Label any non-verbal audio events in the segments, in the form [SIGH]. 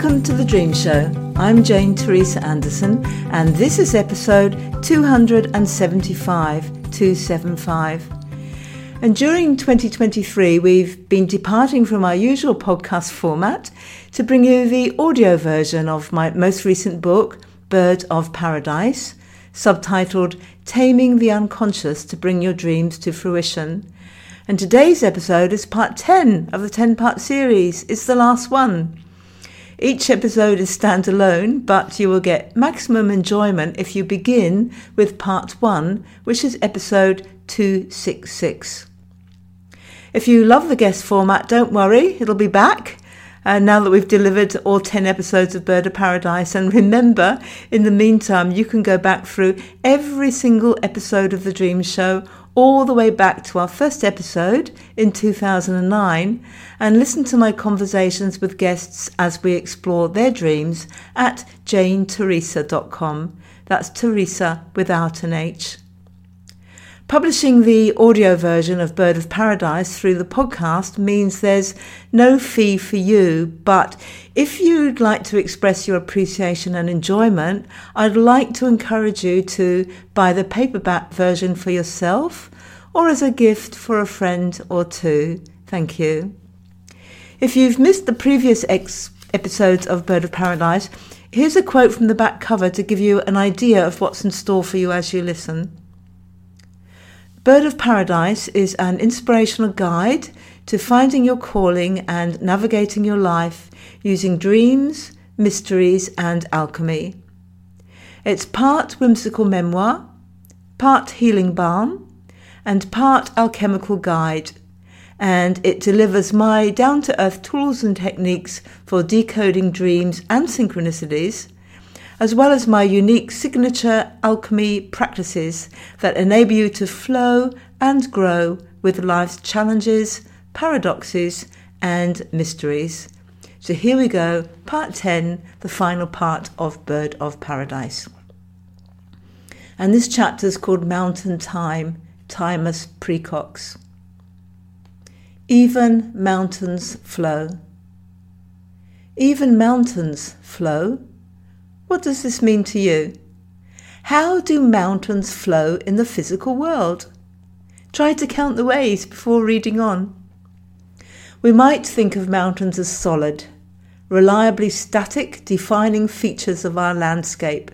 Welcome to the Dream Show. I'm Jane Teresa Anderson, and this is episode 275 275. And during 2023, we've been departing from our usual podcast format to bring you the audio version of my most recent book, Bird of Paradise, subtitled Taming the Unconscious to Bring Your Dreams to Fruition. And today's episode is part 10 of the 10 part series. It's the last one. Each episode is standalone, but you will get maximum enjoyment if you begin with part 1, which is episode 266. If you love the guest format, don't worry, it'll be back. Uh, now that we've delivered all 10 episodes of Bird of Paradise. And remember, in the meantime, you can go back through every single episode of The Dream Show, all the way back to our first episode in 2009, and listen to my conversations with guests as we explore their dreams at janeteresa.com. That's Teresa without an H. Publishing the audio version of Bird of Paradise through the podcast means there's no fee for you, but if you'd like to express your appreciation and enjoyment, I'd like to encourage you to buy the paperback version for yourself or as a gift for a friend or two. Thank you. If you've missed the previous ex- episodes of Bird of Paradise, here's a quote from the back cover to give you an idea of what's in store for you as you listen. Bird of Paradise is an inspirational guide to finding your calling and navigating your life using dreams, mysteries, and alchemy. It's part whimsical memoir, part healing balm, and part alchemical guide, and it delivers my down to earth tools and techniques for decoding dreams and synchronicities as well as my unique signature alchemy practices that enable you to flow and grow with life's challenges, paradoxes, and mysteries. So here we go, part 10, the final part of Bird of Paradise. And this chapter is called Mountain Time, Timus Precox. Even mountains flow. Even mountains flow what does this mean to you? How do mountains flow in the physical world? Try to count the ways before reading on. We might think of mountains as solid, reliably static, defining features of our landscape.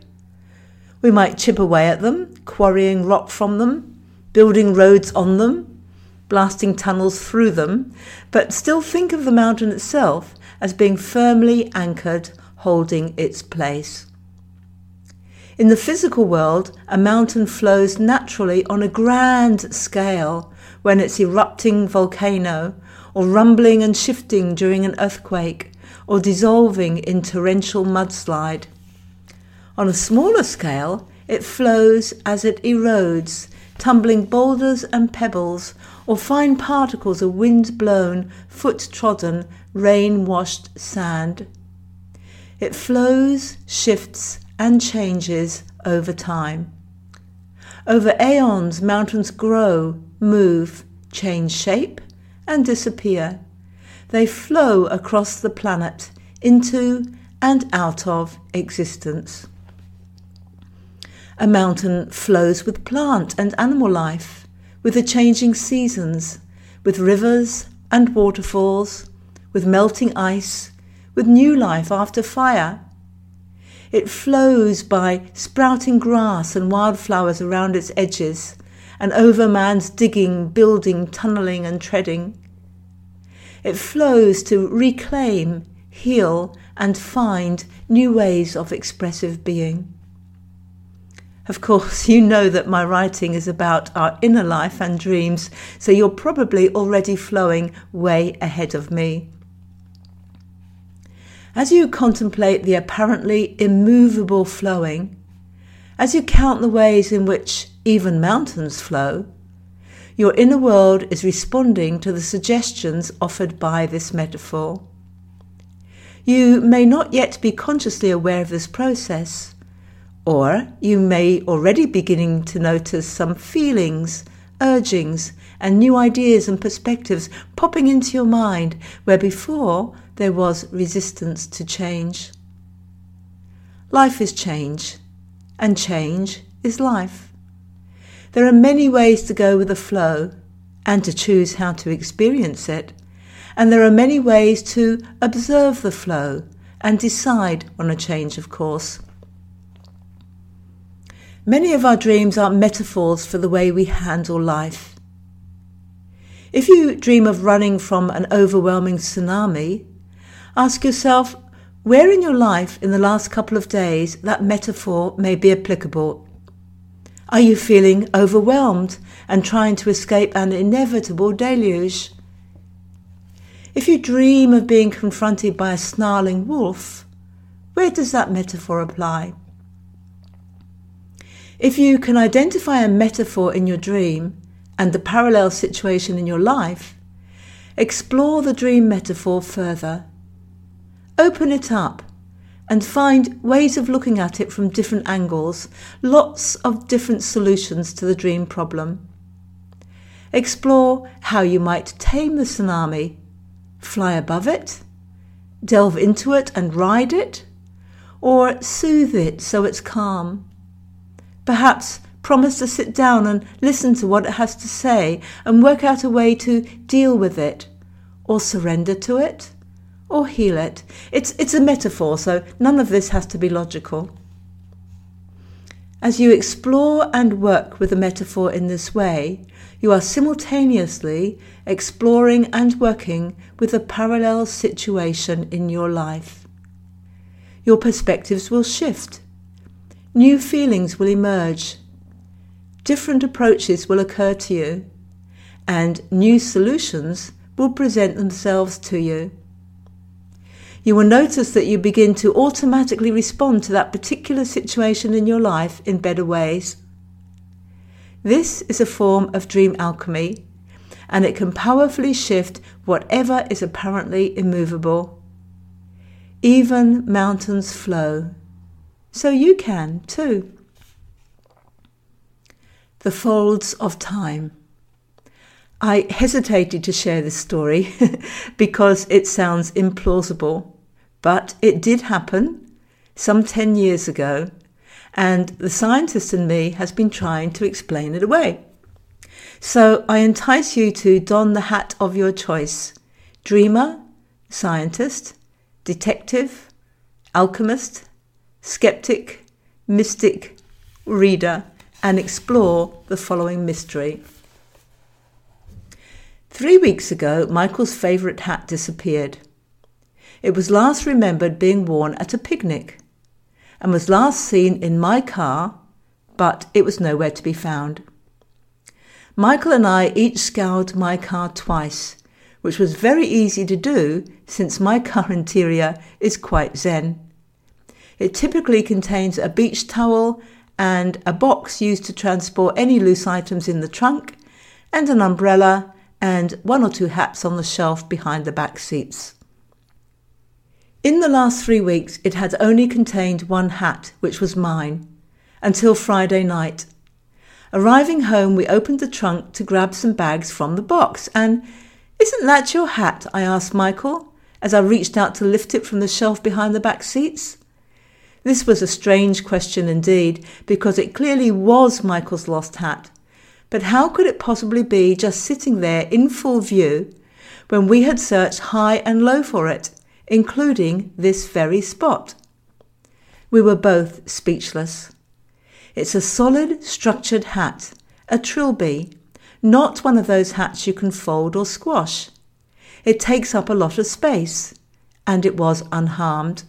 We might chip away at them, quarrying rock from them, building roads on them, blasting tunnels through them, but still think of the mountain itself as being firmly anchored holding its place. In the physical world, a mountain flows naturally on a grand scale when it's erupting volcano, or rumbling and shifting during an earthquake, or dissolving in torrential mudslide. On a smaller scale, it flows as it erodes, tumbling boulders and pebbles, or fine particles of wind blown, foot trodden, rain washed sand. It flows, shifts, and changes over time. Over aeons, mountains grow, move, change shape, and disappear. They flow across the planet into and out of existence. A mountain flows with plant and animal life, with the changing seasons, with rivers and waterfalls, with melting ice, with new life after fire. It flows by sprouting grass and wildflowers around its edges, and over man's digging, building, tunnelling, and treading. It flows to reclaim, heal, and find new ways of expressive being. Of course, you know that my writing is about our inner life and dreams, so you're probably already flowing way ahead of me. As you contemplate the apparently immovable flowing, as you count the ways in which even mountains flow, your inner world is responding to the suggestions offered by this metaphor. You may not yet be consciously aware of this process, or you may already be beginning to notice some feelings, urgings, and new ideas and perspectives popping into your mind where before there was resistance to change. Life is change, and change is life. There are many ways to go with the flow and to choose how to experience it, and there are many ways to observe the flow and decide on a change of course. Many of our dreams are metaphors for the way we handle life. If you dream of running from an overwhelming tsunami, ask yourself where in your life in the last couple of days that metaphor may be applicable. Are you feeling overwhelmed and trying to escape an inevitable deluge? If you dream of being confronted by a snarling wolf, where does that metaphor apply? If you can identify a metaphor in your dream and the parallel situation in your life, explore the dream metaphor further. Open it up and find ways of looking at it from different angles, lots of different solutions to the dream problem. Explore how you might tame the tsunami, fly above it, delve into it and ride it, or soothe it so it's calm. Perhaps promise to sit down and listen to what it has to say and work out a way to deal with it, or surrender to it, or heal it. It's, it's a metaphor, so none of this has to be logical. As you explore and work with the metaphor in this way, you are simultaneously exploring and working with a parallel situation in your life. Your perspectives will shift New feelings will emerge. Different approaches will occur to you, and new solutions will present themselves to you. You will notice that you begin to automatically respond to that particular situation in your life in better ways. This is a form of dream alchemy, and it can powerfully shift whatever is apparently immovable. Even mountains flow so you can too. The Folds of Time. I hesitated to share this story [LAUGHS] because it sounds implausible, but it did happen some 10 years ago, and the scientist in me has been trying to explain it away. So I entice you to don the hat of your choice dreamer, scientist, detective, alchemist, skeptic, mystic, reader, and explore the following mystery. Three weeks ago, Michael's favourite hat disappeared. It was last remembered being worn at a picnic and was last seen in my car, but it was nowhere to be found. Michael and I each scoured my car twice, which was very easy to do since my car interior is quite zen. It typically contains a beach towel and a box used to transport any loose items in the trunk, and an umbrella and one or two hats on the shelf behind the back seats. In the last three weeks, it had only contained one hat, which was mine, until Friday night. Arriving home, we opened the trunk to grab some bags from the box, and Isn't that your hat? I asked Michael as I reached out to lift it from the shelf behind the back seats. This was a strange question indeed, because it clearly was Michael's lost hat. But how could it possibly be just sitting there in full view when we had searched high and low for it, including this very spot? We were both speechless. It's a solid, structured hat, a trilby, not one of those hats you can fold or squash. It takes up a lot of space, and it was unharmed.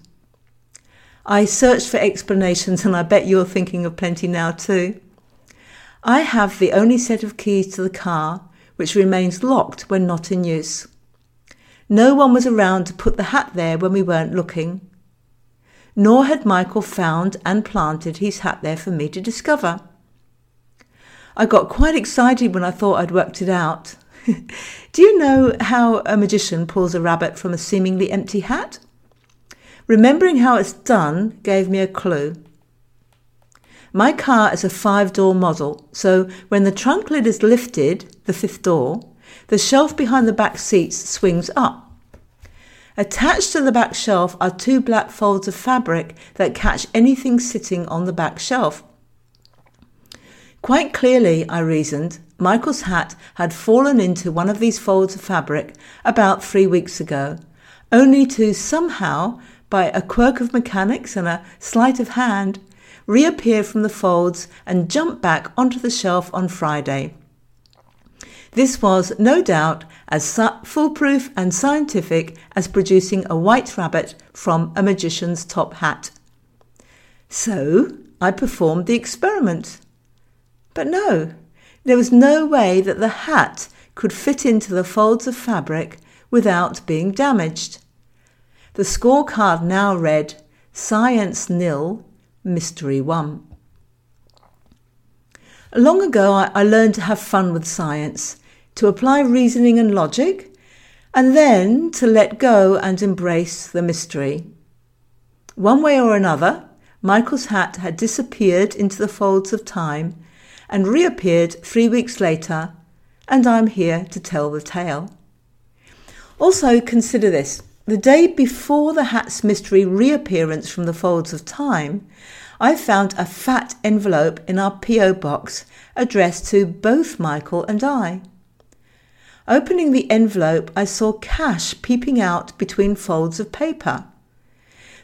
I searched for explanations and I bet you're thinking of plenty now too. I have the only set of keys to the car which remains locked when not in use. No one was around to put the hat there when we weren't looking. Nor had Michael found and planted his hat there for me to discover. I got quite excited when I thought I'd worked it out. [LAUGHS] Do you know how a magician pulls a rabbit from a seemingly empty hat? Remembering how it's done gave me a clue. My car is a five door model, so when the trunk lid is lifted, the fifth door, the shelf behind the back seats swings up. Attached to the back shelf are two black folds of fabric that catch anything sitting on the back shelf. Quite clearly, I reasoned, Michael's hat had fallen into one of these folds of fabric about three weeks ago, only to somehow, by a quirk of mechanics and a sleight of hand, reappear from the folds and jump back onto the shelf on Friday. This was, no doubt, as foolproof and scientific as producing a white rabbit from a magician's top hat. So I performed the experiment. But no, there was no way that the hat could fit into the folds of fabric without being damaged. The scorecard now read Science nil, Mystery one. Long ago, I, I learned to have fun with science to apply reasoning and logic, and then to let go and embrace the mystery. One way or another, Michael's hat had disappeared into the folds of time and reappeared three weeks later, and I'm here to tell the tale. Also, consider this the day before the hat's mystery reappearance from the folds of time, I found a fat envelope in our P.O. box addressed to both Michael and I. Opening the envelope, I saw cash peeping out between folds of paper.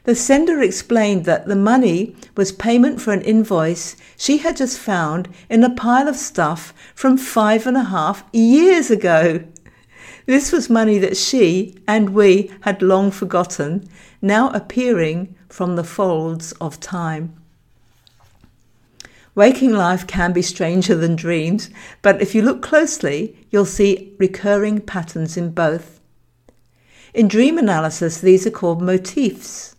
The sender explained that the money was payment for an invoice she had just found in a pile of stuff from five and a half years ago. This was money that she and we had long forgotten, now appearing from the folds of time. Waking life can be stranger than dreams, but if you look closely, you'll see recurring patterns in both. In dream analysis, these are called motifs.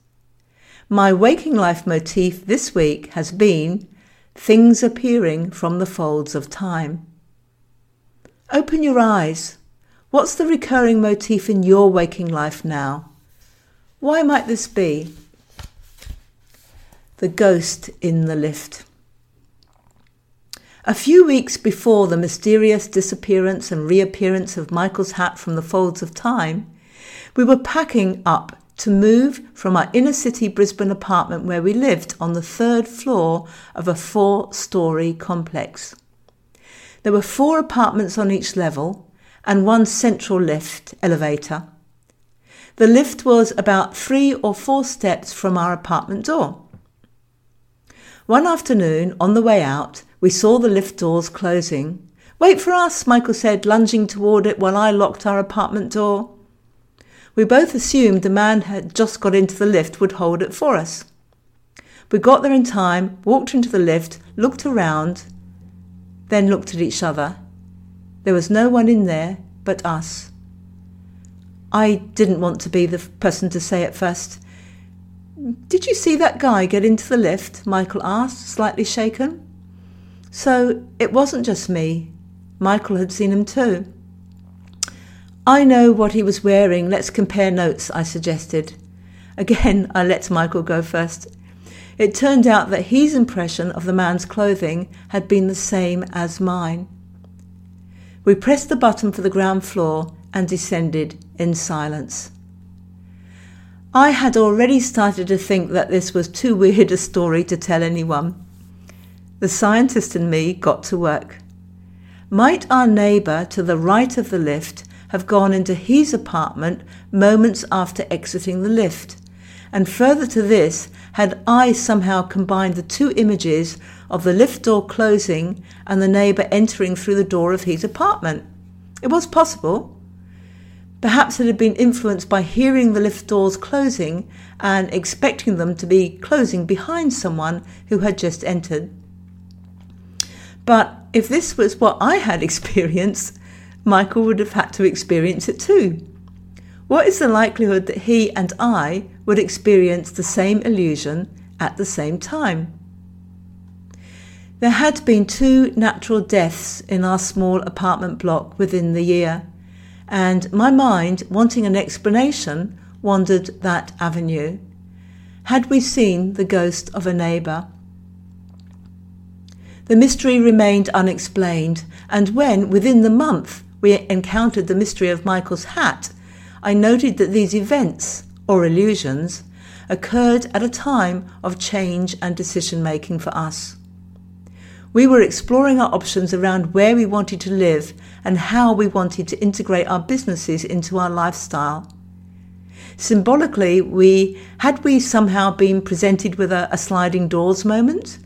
My waking life motif this week has been things appearing from the folds of time. Open your eyes. What's the recurring motif in your waking life now? Why might this be? The ghost in the lift. A few weeks before the mysterious disappearance and reappearance of Michael's hat from the folds of time, we were packing up to move from our inner city Brisbane apartment where we lived on the third floor of a four story complex. There were four apartments on each level and one central lift elevator. The lift was about three or four steps from our apartment door. One afternoon, on the way out, we saw the lift doors closing. Wait for us, Michael said, lunging toward it while I locked our apartment door. We both assumed the man had just got into the lift would hold it for us. We got there in time, walked into the lift, looked around, then looked at each other. There was no one in there but us. I didn't want to be the person to say it first. Did you see that guy get into the lift? Michael asked, slightly shaken. So it wasn't just me. Michael had seen him too. I know what he was wearing. Let's compare notes, I suggested. Again, I let Michael go first. It turned out that his impression of the man's clothing had been the same as mine. We pressed the button for the ground floor and descended in silence. I had already started to think that this was too weird a story to tell anyone the scientist and me got to work. Might our neighbour to the right of the lift have gone into his apartment moments after exiting the lift? And further to this, had I somehow combined the two images of the lift door closing and the neighbour entering through the door of his apartment? It was possible. Perhaps it had been influenced by hearing the lift doors closing and expecting them to be closing behind someone who had just entered. But if this was what I had experienced, Michael would have had to experience it too. What is the likelihood that he and I would experience the same illusion at the same time? There had been two natural deaths in our small apartment block within the year, and my mind, wanting an explanation, wandered that avenue. Had we seen the ghost of a neighbour? The mystery remained unexplained, and when, within the month, we encountered the mystery of Michael's hat, I noted that these events, or illusions, occurred at a time of change and decision making for us. We were exploring our options around where we wanted to live and how we wanted to integrate our businesses into our lifestyle. Symbolically, we had we somehow been presented with a, a sliding doors moment,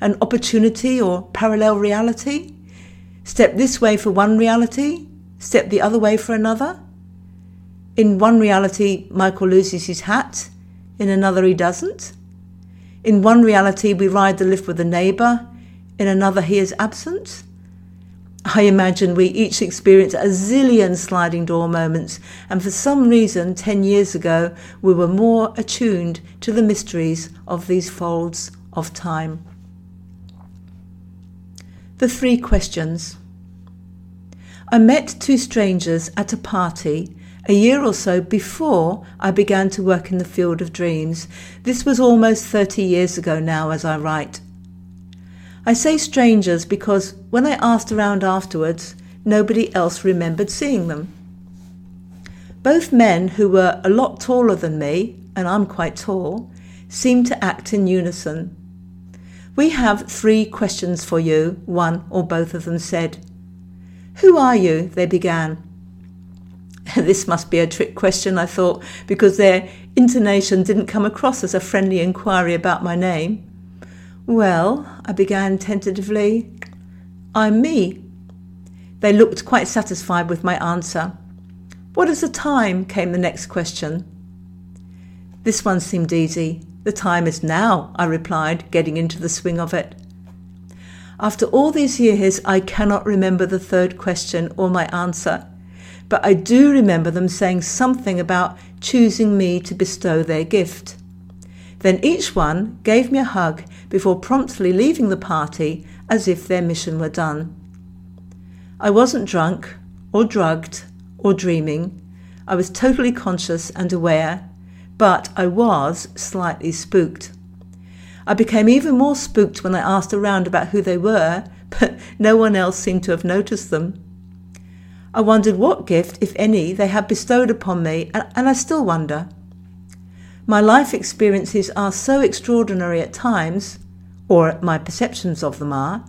an opportunity or parallel reality? Step this way for one reality, step the other way for another? In one reality, Michael loses his hat, in another, he doesn't. In one reality, we ride the lift with a neighbour, in another, he is absent. I imagine we each experience a zillion sliding door moments, and for some reason, 10 years ago, we were more attuned to the mysteries of these folds of time. The three questions. I met two strangers at a party a year or so before I began to work in the field of dreams. This was almost 30 years ago now as I write. I say strangers because when I asked around afterwards, nobody else remembered seeing them. Both men who were a lot taller than me, and I'm quite tall, seemed to act in unison. We have three questions for you, one or both of them said. Who are you? they began. [LAUGHS] this must be a trick question, I thought, because their intonation didn't come across as a friendly inquiry about my name. Well, I began tentatively, I'm me. They looked quite satisfied with my answer. What is the time? came the next question. This one seemed easy. The time is now, I replied, getting into the swing of it. After all these years, I cannot remember the third question or my answer, but I do remember them saying something about choosing me to bestow their gift. Then each one gave me a hug before promptly leaving the party as if their mission were done. I wasn't drunk or drugged or dreaming. I was totally conscious and aware but I was slightly spooked. I became even more spooked when I asked around about who they were, [LAUGHS] but no one else seemed to have noticed them. I wondered what gift, if any, they had bestowed upon me, and I still wonder. My life experiences are so extraordinary at times, or my perceptions of them are,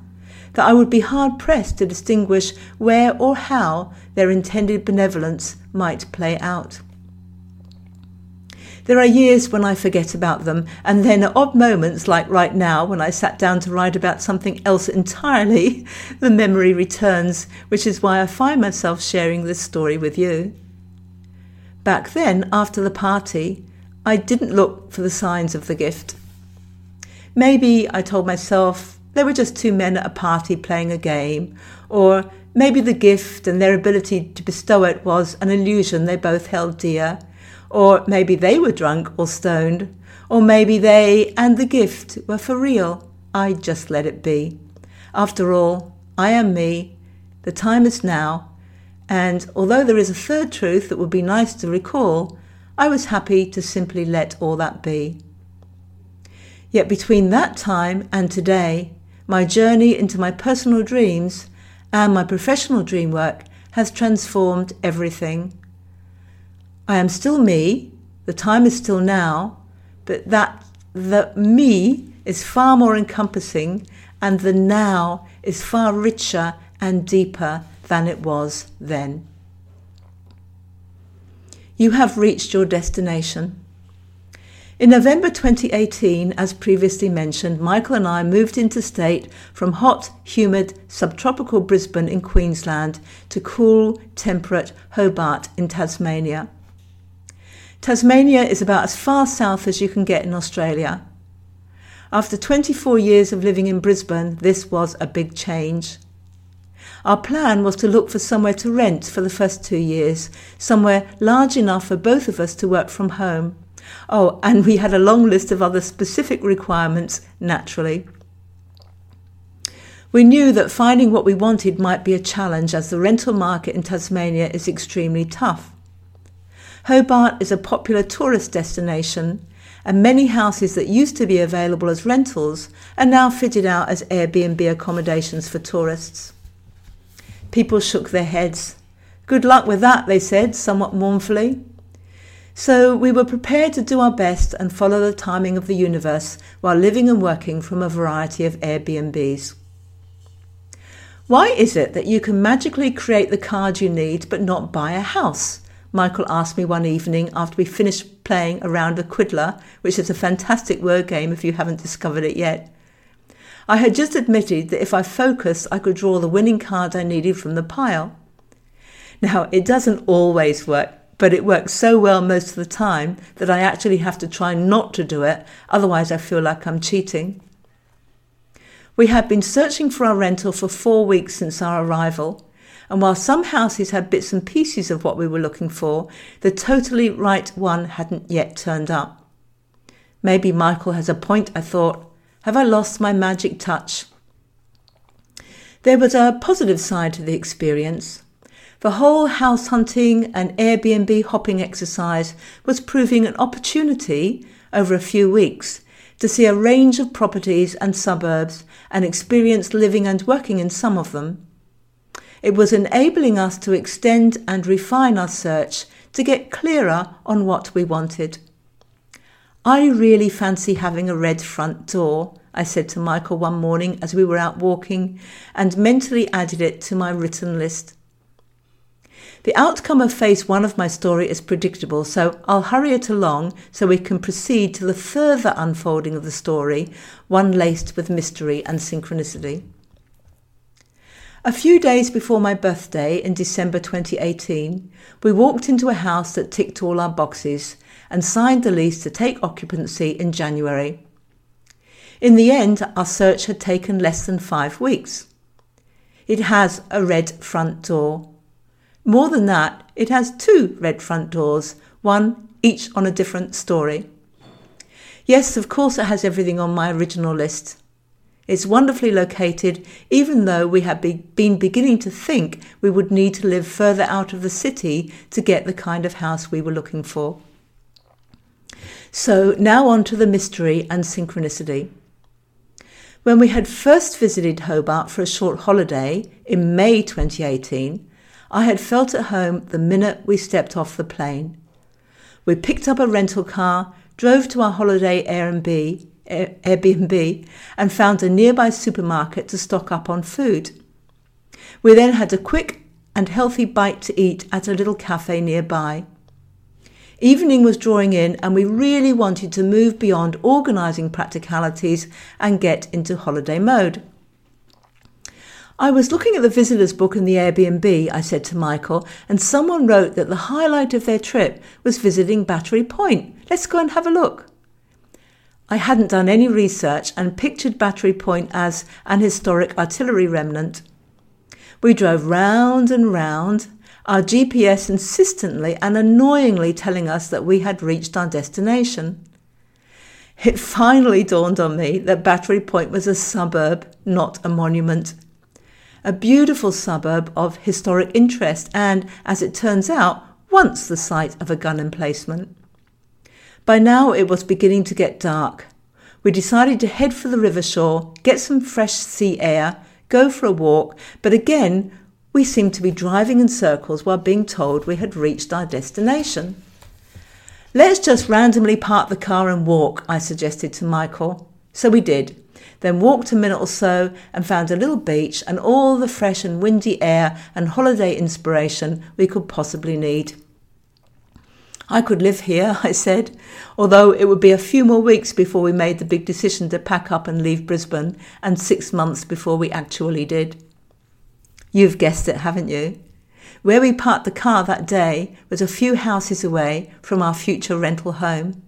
that I would be hard pressed to distinguish where or how their intended benevolence might play out. There are years when I forget about them, and then at odd moments, like right now, when I sat down to write about something else entirely, [LAUGHS] the memory returns, which is why I find myself sharing this story with you. Back then, after the party, I didn't look for the signs of the gift. Maybe I told myself they were just two men at a party playing a game, or maybe the gift and their ability to bestow it was an illusion they both held dear or maybe they were drunk or stoned. Or maybe they and the gift were for real. I just let it be. After all, I am me. The time is now. And although there is a third truth that would be nice to recall, I was happy to simply let all that be. Yet between that time and today, my journey into my personal dreams and my professional dream work has transformed everything. I am still me, the time is still now, but that the me is far more encompassing and the now is far richer and deeper than it was then. You have reached your destination. In November 2018, as previously mentioned, Michael and I moved interstate from hot, humid, subtropical Brisbane in Queensland to cool, temperate Hobart in Tasmania. Tasmania is about as far south as you can get in Australia. After 24 years of living in Brisbane, this was a big change. Our plan was to look for somewhere to rent for the first two years, somewhere large enough for both of us to work from home. Oh, and we had a long list of other specific requirements, naturally. We knew that finding what we wanted might be a challenge as the rental market in Tasmania is extremely tough. Hobart is a popular tourist destination, and many houses that used to be available as rentals are now fitted out as Airbnb accommodations for tourists. People shook their heads. Good luck with that, they said, somewhat mournfully. So we were prepared to do our best and follow the timing of the universe while living and working from a variety of Airbnbs. Why is it that you can magically create the card you need but not buy a house? Michael asked me one evening after we finished playing around the Quiddler, which is a fantastic word game if you haven't discovered it yet. I had just admitted that if I focused, I could draw the winning card I needed from the pile. Now, it doesn't always work, but it works so well most of the time that I actually have to try not to do it, otherwise, I feel like I'm cheating. We had been searching for our rental for four weeks since our arrival, and while some houses had bits and pieces of what we were looking for, the totally right one hadn't yet turned up. Maybe Michael has a point, I thought. Have I lost my magic touch? There was a positive side to the experience. The whole house hunting and Airbnb hopping exercise was proving an opportunity over a few weeks to see a range of properties and suburbs and experience living and working in some of them. It was enabling us to extend and refine our search to get clearer on what we wanted. I really fancy having a red front door, I said to Michael one morning as we were out walking, and mentally added it to my written list. The outcome of phase one of my story is predictable, so I'll hurry it along so we can proceed to the further unfolding of the story, one laced with mystery and synchronicity. A few days before my birthday in December 2018, we walked into a house that ticked all our boxes and signed the lease to take occupancy in January. In the end, our search had taken less than five weeks. It has a red front door. More than that, it has two red front doors, one each on a different story. Yes, of course, it has everything on my original list. It's wonderfully located, even though we had be- been beginning to think we would need to live further out of the city to get the kind of house we were looking for. So, now on to the mystery and synchronicity. When we had first visited Hobart for a short holiday in May 2018, I had felt at home the minute we stepped off the plane. We picked up a rental car, drove to our holiday Airbnb, Airbnb and found a nearby supermarket to stock up on food. We then had a quick and healthy bite to eat at a little cafe nearby. Evening was drawing in, and we really wanted to move beyond organising practicalities and get into holiday mode. I was looking at the visitors book in the Airbnb, I said to Michael, and someone wrote that the highlight of their trip was visiting Battery Point. Let's go and have a look. I hadn't done any research and pictured Battery Point as an historic artillery remnant. We drove round and round, our GPS insistently and annoyingly telling us that we had reached our destination. It finally dawned on me that Battery Point was a suburb, not a monument. A beautiful suburb of historic interest and, as it turns out, once the site of a gun emplacement. By now it was beginning to get dark. We decided to head for the river shore, get some fresh sea air, go for a walk, but again we seemed to be driving in circles while being told we had reached our destination. Let's just randomly park the car and walk, I suggested to Michael. So we did, then walked a minute or so and found a little beach and all the fresh and windy air and holiday inspiration we could possibly need. I could live here, I said, although it would be a few more weeks before we made the big decision to pack up and leave Brisbane, and six months before we actually did. You've guessed it, haven't you? Where we parked the car that day was a few houses away from our future rental home.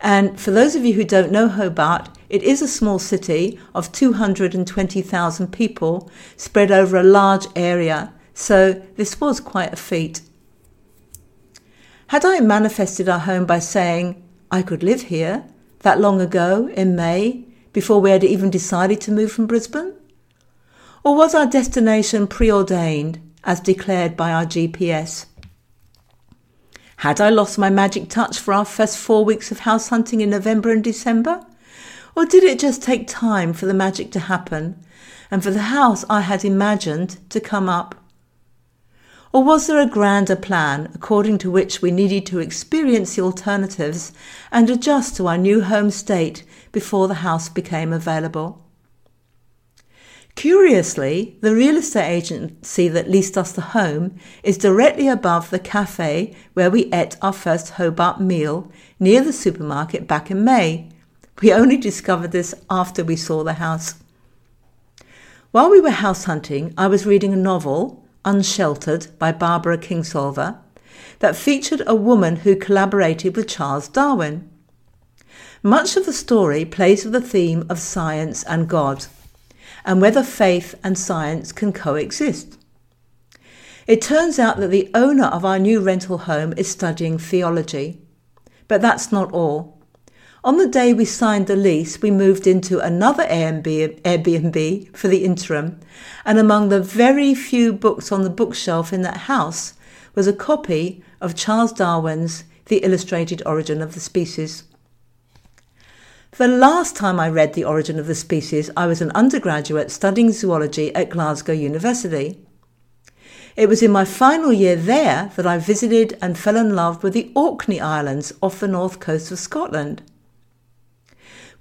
And for those of you who don't know Hobart, it is a small city of 220,000 people spread over a large area, so this was quite a feat. Had I manifested our home by saying, I could live here, that long ago, in May, before we had even decided to move from Brisbane? Or was our destination preordained, as declared by our GPS? Had I lost my magic touch for our first four weeks of house hunting in November and December? Or did it just take time for the magic to happen and for the house I had imagined to come up? Or was there a grander plan according to which we needed to experience the alternatives and adjust to our new home state before the house became available? Curiously, the real estate agency that leased us the home is directly above the cafe where we ate our first Hobart meal near the supermarket back in May. We only discovered this after we saw the house. While we were house hunting, I was reading a novel, Unsheltered by Barbara Kingsolver, that featured a woman who collaborated with Charles Darwin. Much of the story plays with the theme of science and God and whether faith and science can coexist. It turns out that the owner of our new rental home is studying theology. But that's not all. On the day we signed the lease, we moved into another Airbnb for the interim, and among the very few books on the bookshelf in that house was a copy of Charles Darwin's The Illustrated Origin of the Species. The last time I read The Origin of the Species, I was an undergraduate studying zoology at Glasgow University. It was in my final year there that I visited and fell in love with the Orkney Islands off the north coast of Scotland.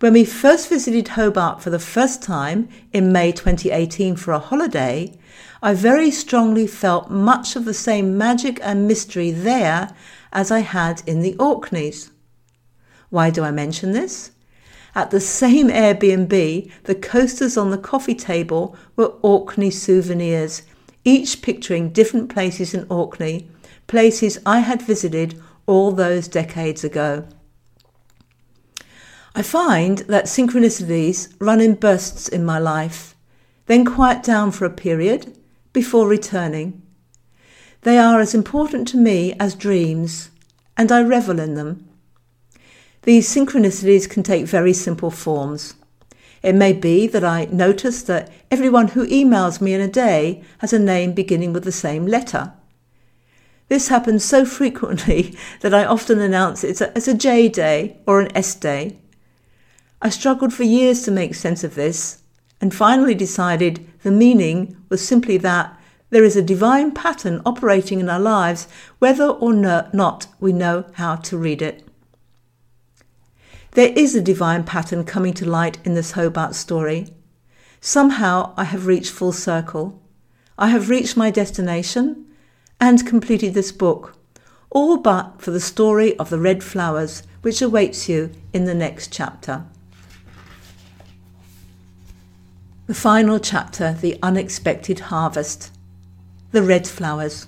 When we first visited Hobart for the first time in May 2018 for a holiday, I very strongly felt much of the same magic and mystery there as I had in the Orkneys. Why do I mention this? At the same Airbnb, the coasters on the coffee table were Orkney souvenirs, each picturing different places in Orkney, places I had visited all those decades ago. I find that synchronicities run in bursts in my life, then quiet down for a period before returning. They are as important to me as dreams, and I revel in them. These synchronicities can take very simple forms. It may be that I notice that everyone who emails me in a day has a name beginning with the same letter. This happens so frequently [LAUGHS] that I often announce it as a J day or an S day. I struggled for years to make sense of this and finally decided the meaning was simply that there is a divine pattern operating in our lives whether or not we know how to read it. There is a divine pattern coming to light in this Hobart story. Somehow I have reached full circle. I have reached my destination and completed this book, all but for the story of the red flowers which awaits you in the next chapter. The final chapter, The Unexpected Harvest. The Red Flowers.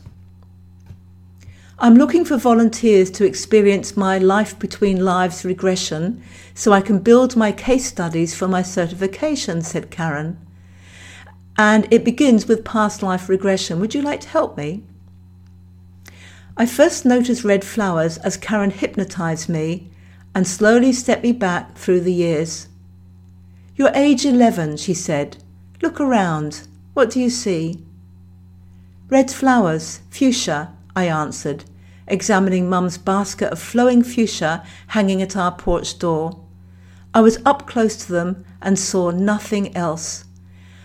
I'm looking for volunteers to experience my life between lives regression so I can build my case studies for my certification, said Karen. And it begins with past life regression. Would you like to help me? I first noticed red flowers as Karen hypnotized me and slowly stepped me back through the years. You're age 11, she said. Look around. What do you see? Red flowers, fuchsia, I answered, examining Mum's basket of flowing fuchsia hanging at our porch door. I was up close to them and saw nothing else.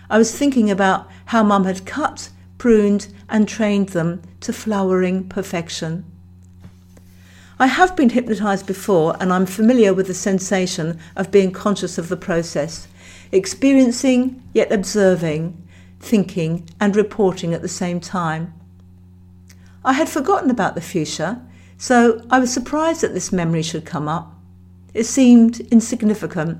I was thinking about how Mum had cut, pruned, and trained them to flowering perfection. I have been hypnotized before and I'm familiar with the sensation of being conscious of the process, experiencing yet observing, thinking and reporting at the same time. I had forgotten about the fuchsia, so I was surprised that this memory should come up. It seemed insignificant.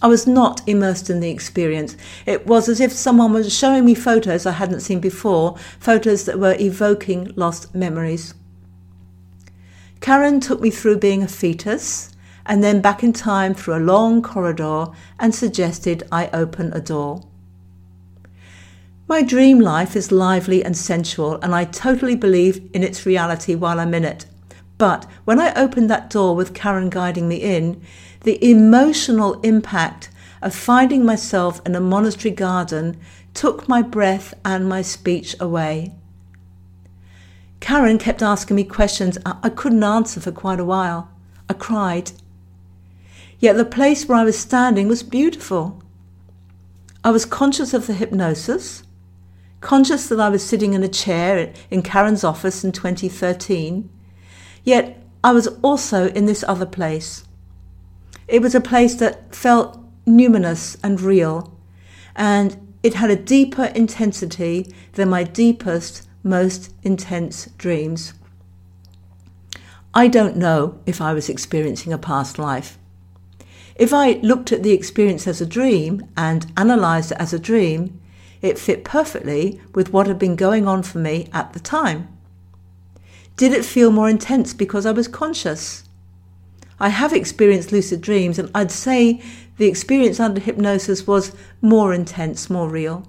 I was not immersed in the experience. It was as if someone was showing me photos I hadn't seen before, photos that were evoking lost memories. Karen took me through being a fetus and then back in time through a long corridor and suggested I open a door. My dream life is lively and sensual, and I totally believe in its reality while I'm in it. But when I opened that door with Karen guiding me in, the emotional impact of finding myself in a monastery garden took my breath and my speech away. Karen kept asking me questions I couldn't answer for quite a while. I cried. Yet the place where I was standing was beautiful. I was conscious of the hypnosis, conscious that I was sitting in a chair in Karen's office in 2013, yet I was also in this other place. It was a place that felt numinous and real, and it had a deeper intensity than my deepest, most intense dreams. I don't know if I was experiencing a past life. If I looked at the experience as a dream and analysed it as a dream, it fit perfectly with what had been going on for me at the time. Did it feel more intense because I was conscious? I have experienced lucid dreams, and I'd say the experience under hypnosis was more intense, more real.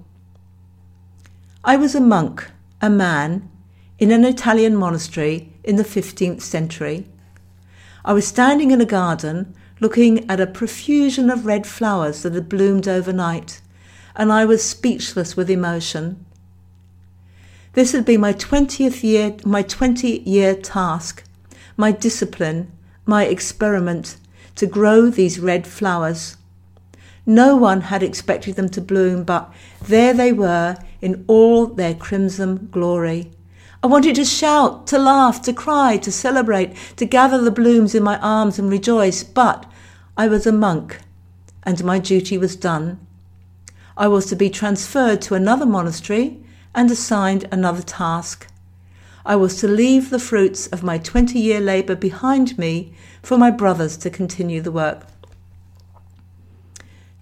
I was a monk, a man, in an Italian monastery in the 15th century. I was standing in a garden looking at a profusion of red flowers that had bloomed overnight, and I was speechless with emotion. This had been my 20th year, my 20 year task, my discipline, my experiment to grow these red flowers. No one had expected them to bloom, but there they were in all their crimson glory. I wanted to shout, to laugh, to cry, to celebrate, to gather the blooms in my arms and rejoice, but I was a monk, and my duty was done. I was to be transferred to another monastery and assigned another task. I was to leave the fruits of my 20 year labour behind me for my brothers to continue the work.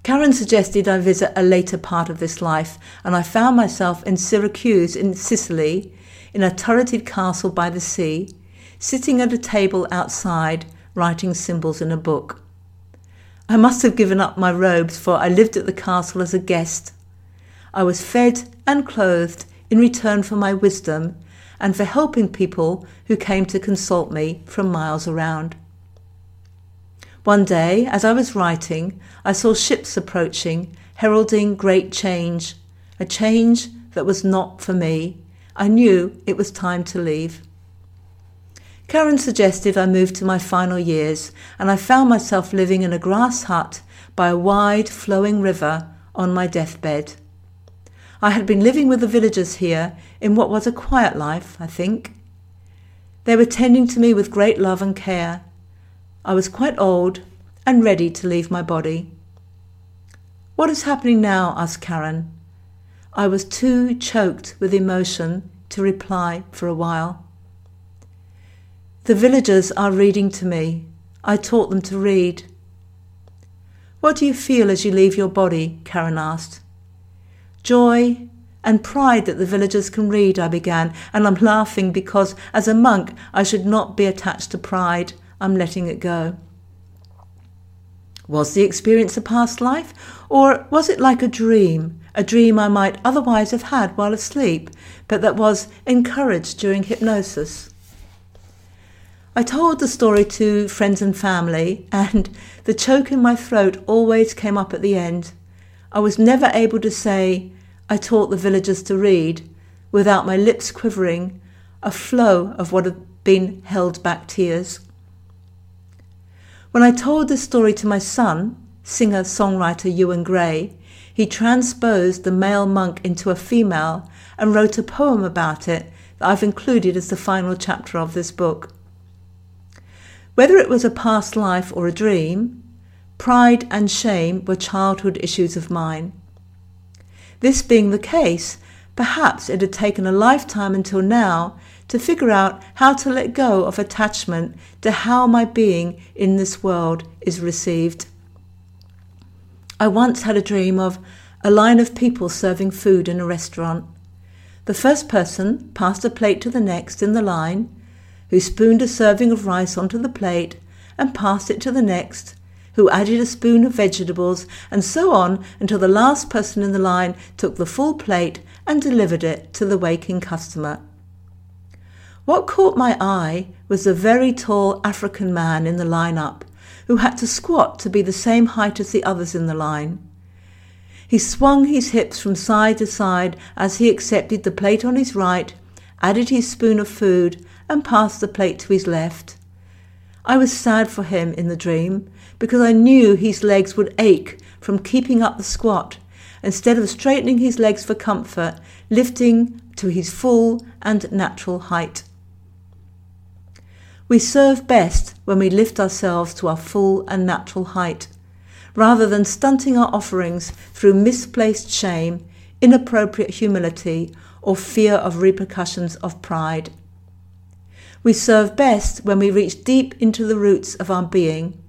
Karen suggested I visit a later part of this life, and I found myself in Syracuse in Sicily, in a turreted castle by the sea, sitting at a table outside, writing symbols in a book. I must have given up my robes, for I lived at the castle as a guest. I was fed and clothed in return for my wisdom and for helping people who came to consult me from miles around. One day, as I was writing, I saw ships approaching, heralding great change, a change that was not for me. I knew it was time to leave. Karen suggested I move to my final years, and I found myself living in a grass hut by a wide flowing river on my deathbed. I had been living with the villagers here in what was a quiet life, I think. They were tending to me with great love and care, I was quite old and ready to leave my body. What is happening now? asked Karen. I was too choked with emotion to reply for a while. The villagers are reading to me. I taught them to read. What do you feel as you leave your body? Karen asked. Joy and pride that the villagers can read, I began, and I'm laughing because as a monk I should not be attached to pride. I'm letting it go. Was the experience a past life, or was it like a dream, a dream I might otherwise have had while asleep, but that was encouraged during hypnosis? I told the story to friends and family, and the choke in my throat always came up at the end. I was never able to say, I taught the villagers to read, without my lips quivering, a flow of what had been held back tears. When I told this story to my son, singer songwriter Ewan Gray, he transposed the male monk into a female and wrote a poem about it that I've included as the final chapter of this book. Whether it was a past life or a dream, pride and shame were childhood issues of mine. This being the case, perhaps it had taken a lifetime until now to figure out how to let go of attachment to how my being in this world is received. I once had a dream of a line of people serving food in a restaurant. The first person passed a plate to the next in the line, who spooned a serving of rice onto the plate and passed it to the next, who added a spoon of vegetables, and so on until the last person in the line took the full plate and delivered it to the waking customer. What caught my eye was the very tall African man in the line-up who had to squat to be the same height as the others in the line. He swung his hips from side to side as he accepted the plate on his right, added his spoon of food, and passed the plate to his left. I was sad for him in the dream because I knew his legs would ache from keeping up the squat, instead of straightening his legs for comfort, lifting to his full and natural height. We serve best when we lift ourselves to our full and natural height, rather than stunting our offerings through misplaced shame, inappropriate humility, or fear of repercussions of pride. We serve best when we reach deep into the roots of our being,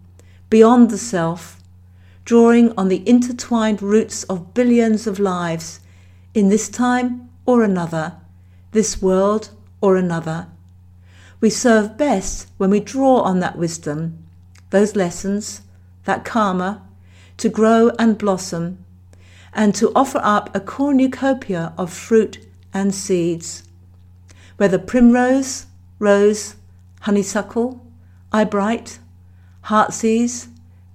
beyond the self, drawing on the intertwined roots of billions of lives in this time or another, this world or another. We serve best when we draw on that wisdom, those lessons, that karma, to grow and blossom, and to offer up a cornucopia of fruit and seeds. Whether primrose, rose, honeysuckle, eyebright, heartsease,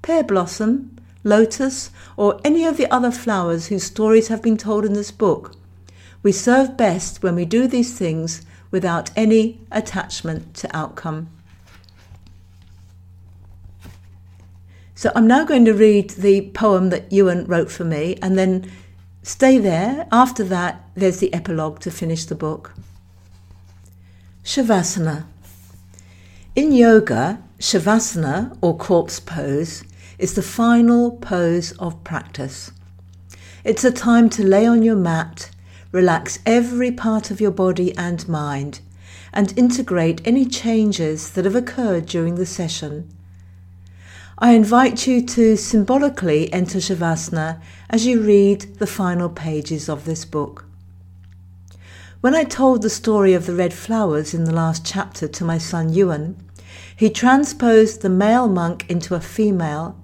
pear blossom, lotus, or any of the other flowers whose stories have been told in this book, we serve best when we do these things without any attachment to outcome. So I'm now going to read the poem that Ewan wrote for me and then stay there. After that, there's the epilogue to finish the book. Shavasana. In yoga, Shavasana, or corpse pose, is the final pose of practice. It's a time to lay on your mat Relax every part of your body and mind and integrate any changes that have occurred during the session. I invite you to symbolically enter Shavasana as you read the final pages of this book. When I told the story of the red flowers in the last chapter to my son Ewan, he transposed the male monk into a female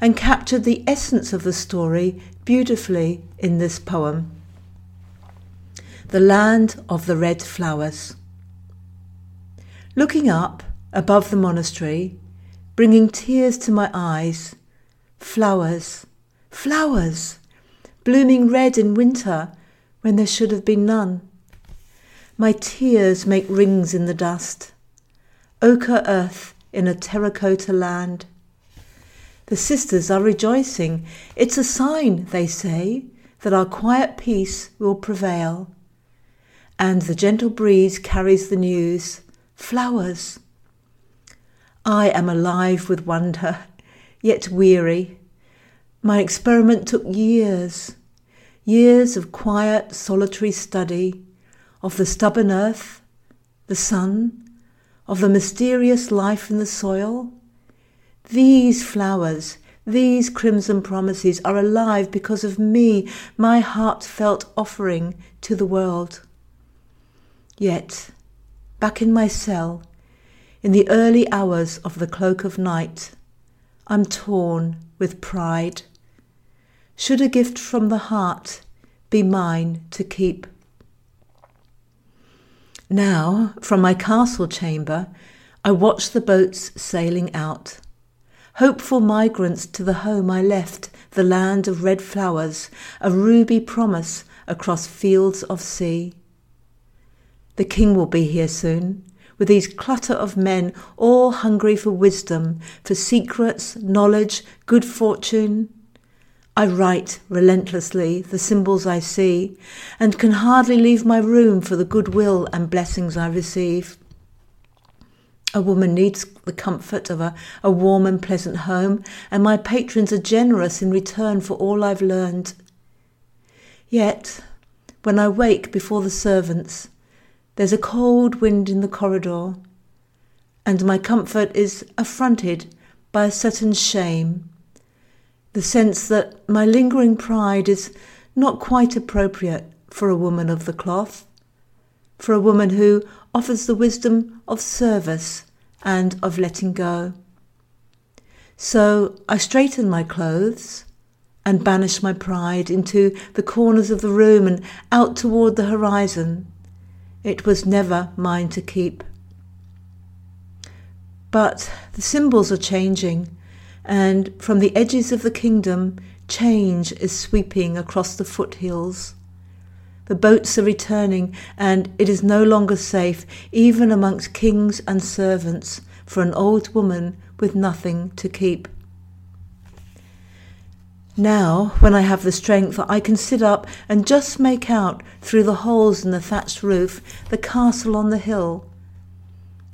and captured the essence of the story beautifully in this poem the land of the red flowers. Looking up above the monastery, bringing tears to my eyes, flowers, flowers, blooming red in winter when there should have been none. My tears make rings in the dust, ochre earth in a terracotta land. The sisters are rejoicing. It's a sign, they say, that our quiet peace will prevail and the gentle breeze carries the news flowers. I am alive with wonder, yet weary. My experiment took years, years of quiet, solitary study of the stubborn earth, the sun, of the mysterious life in the soil. These flowers, these crimson promises are alive because of me, my heartfelt offering to the world. Yet, back in my cell, in the early hours of the cloak of night, I'm torn with pride. Should a gift from the heart be mine to keep? Now, from my castle chamber, I watch the boats sailing out. Hopeful migrants to the home I left, the land of red flowers, a ruby promise across fields of sea. The king will be here soon, with these clutter of men, all hungry for wisdom, for secrets, knowledge, good fortune. I write relentlessly the symbols I see, and can hardly leave my room for the goodwill and blessings I receive. A woman needs the comfort of a, a warm and pleasant home, and my patrons are generous in return for all I've learned. Yet, when I wake before the servants, there's a cold wind in the corridor, and my comfort is affronted by a certain shame, the sense that my lingering pride is not quite appropriate for a woman of the cloth, for a woman who offers the wisdom of service and of letting go. So I straighten my clothes and banish my pride into the corners of the room and out toward the horizon it was never mine to keep. But the symbols are changing, and from the edges of the kingdom, change is sweeping across the foothills. The boats are returning, and it is no longer safe, even amongst kings and servants, for an old woman with nothing to keep. Now, when I have the strength, I can sit up and just make out through the holes in the thatched roof the castle on the hill.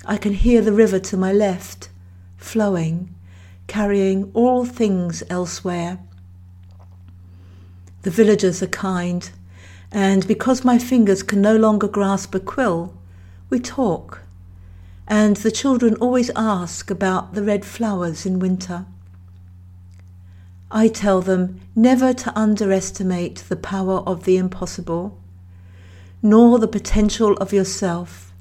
I can hear the river to my left, flowing, carrying all things elsewhere. The villagers are kind, and because my fingers can no longer grasp a quill, we talk. And the children always ask about the red flowers in winter. I tell them never to underestimate the power of the impossible, nor the potential of yourself,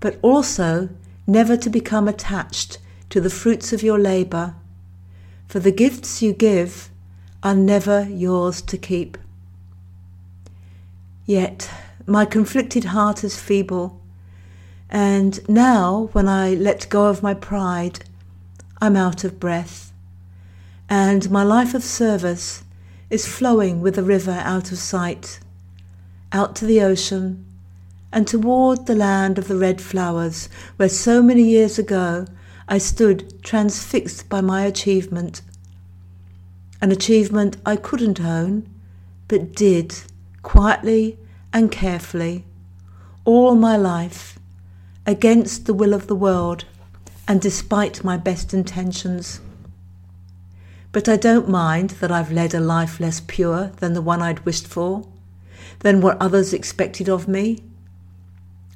but also never to become attached to the fruits of your labour, for the gifts you give are never yours to keep. Yet my conflicted heart is feeble, and now when I let go of my pride, I'm out of breath and my life of service is flowing with the river out of sight, out to the ocean, and toward the land of the red flowers, where so many years ago I stood transfixed by my achievement. An achievement I couldn't own, but did quietly and carefully, all my life, against the will of the world and despite my best intentions. But I don't mind that I've led a life less pure than the one I'd wished for, than what others expected of me.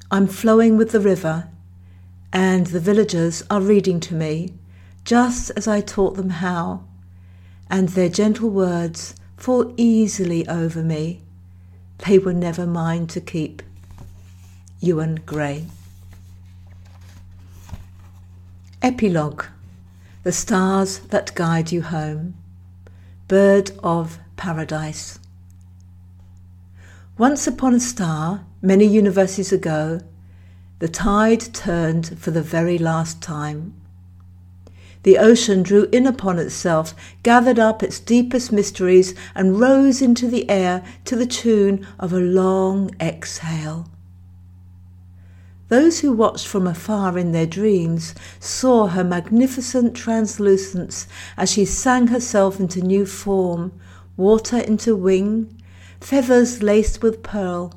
I'm flowing with the river, and the villagers are reading to me, just as I taught them how, and their gentle words fall easily over me. They were never mine to keep. Ewan Gray. Epilogue the stars that guide you home. Bird of Paradise. Once upon a star, many universes ago, the tide turned for the very last time. The ocean drew in upon itself, gathered up its deepest mysteries, and rose into the air to the tune of a long exhale. Those who watched from afar in their dreams saw her magnificent translucence as she sang herself into new form, water into wing, feathers laced with pearl,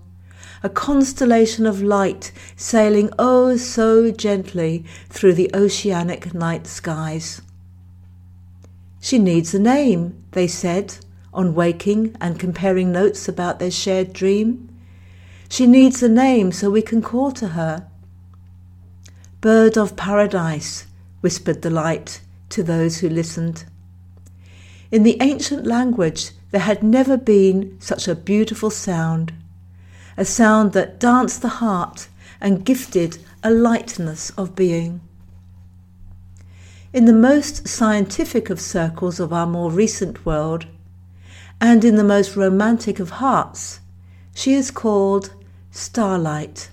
a constellation of light sailing oh so gently through the oceanic night skies. She needs a name, they said, on waking and comparing notes about their shared dream. She needs a name so we can call to her. Bird of paradise, whispered the light to those who listened. In the ancient language, there had never been such a beautiful sound, a sound that danced the heart and gifted a lightness of being. In the most scientific of circles of our more recent world, and in the most romantic of hearts, she is called starlight,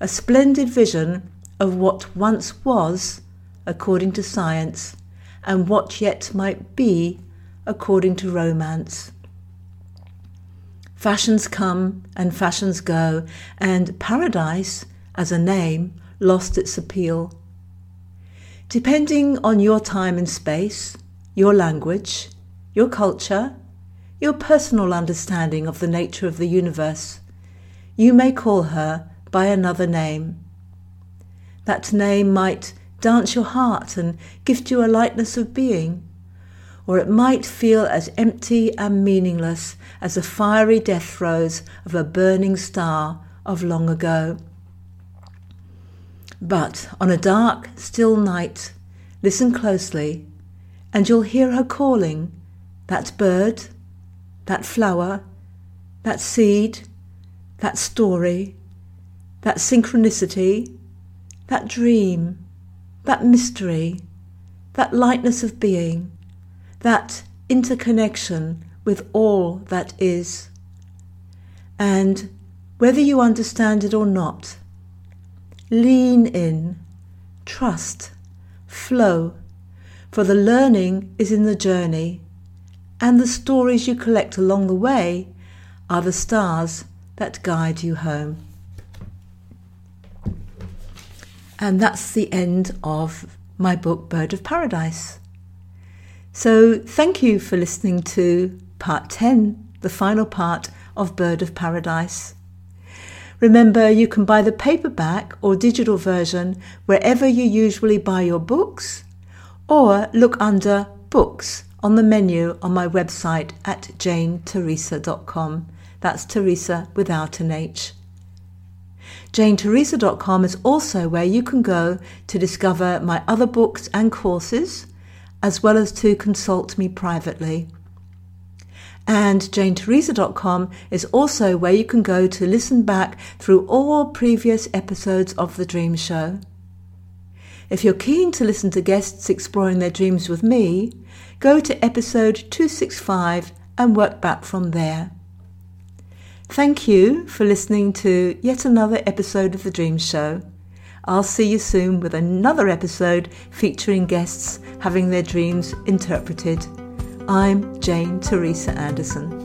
a splendid vision of what once was, according to science, and what yet might be, according to romance. Fashions come and fashions go, and paradise, as a name, lost its appeal. Depending on your time and space, your language, your culture, your personal understanding of the nature of the universe, you may call her by another name. That name might dance your heart and gift you a lightness of being, or it might feel as empty and meaningless as the fiery death throes of a burning star of long ago. But on a dark, still night, listen closely, and you'll hear her calling that bird, that flower, that seed, that story, that synchronicity, that dream, that mystery, that lightness of being, that interconnection with all that is. And whether you understand it or not, lean in, trust, flow, for the learning is in the journey, and the stories you collect along the way are the stars that guide you home. And that's the end of my book, Bird of Paradise. So, thank you for listening to part 10, the final part of Bird of Paradise. Remember, you can buy the paperback or digital version wherever you usually buy your books, or look under Books on the menu on my website at janeteresa.com. That's Teresa without an H. JaneTeresa.com is also where you can go to discover my other books and courses, as well as to consult me privately. And JaneTeresa.com is also where you can go to listen back through all previous episodes of The Dream Show. If you're keen to listen to guests exploring their dreams with me, go to episode 265 and work back from there. Thank you for listening to yet another episode of The Dream Show. I'll see you soon with another episode featuring guests having their dreams interpreted. I'm Jane Teresa Anderson.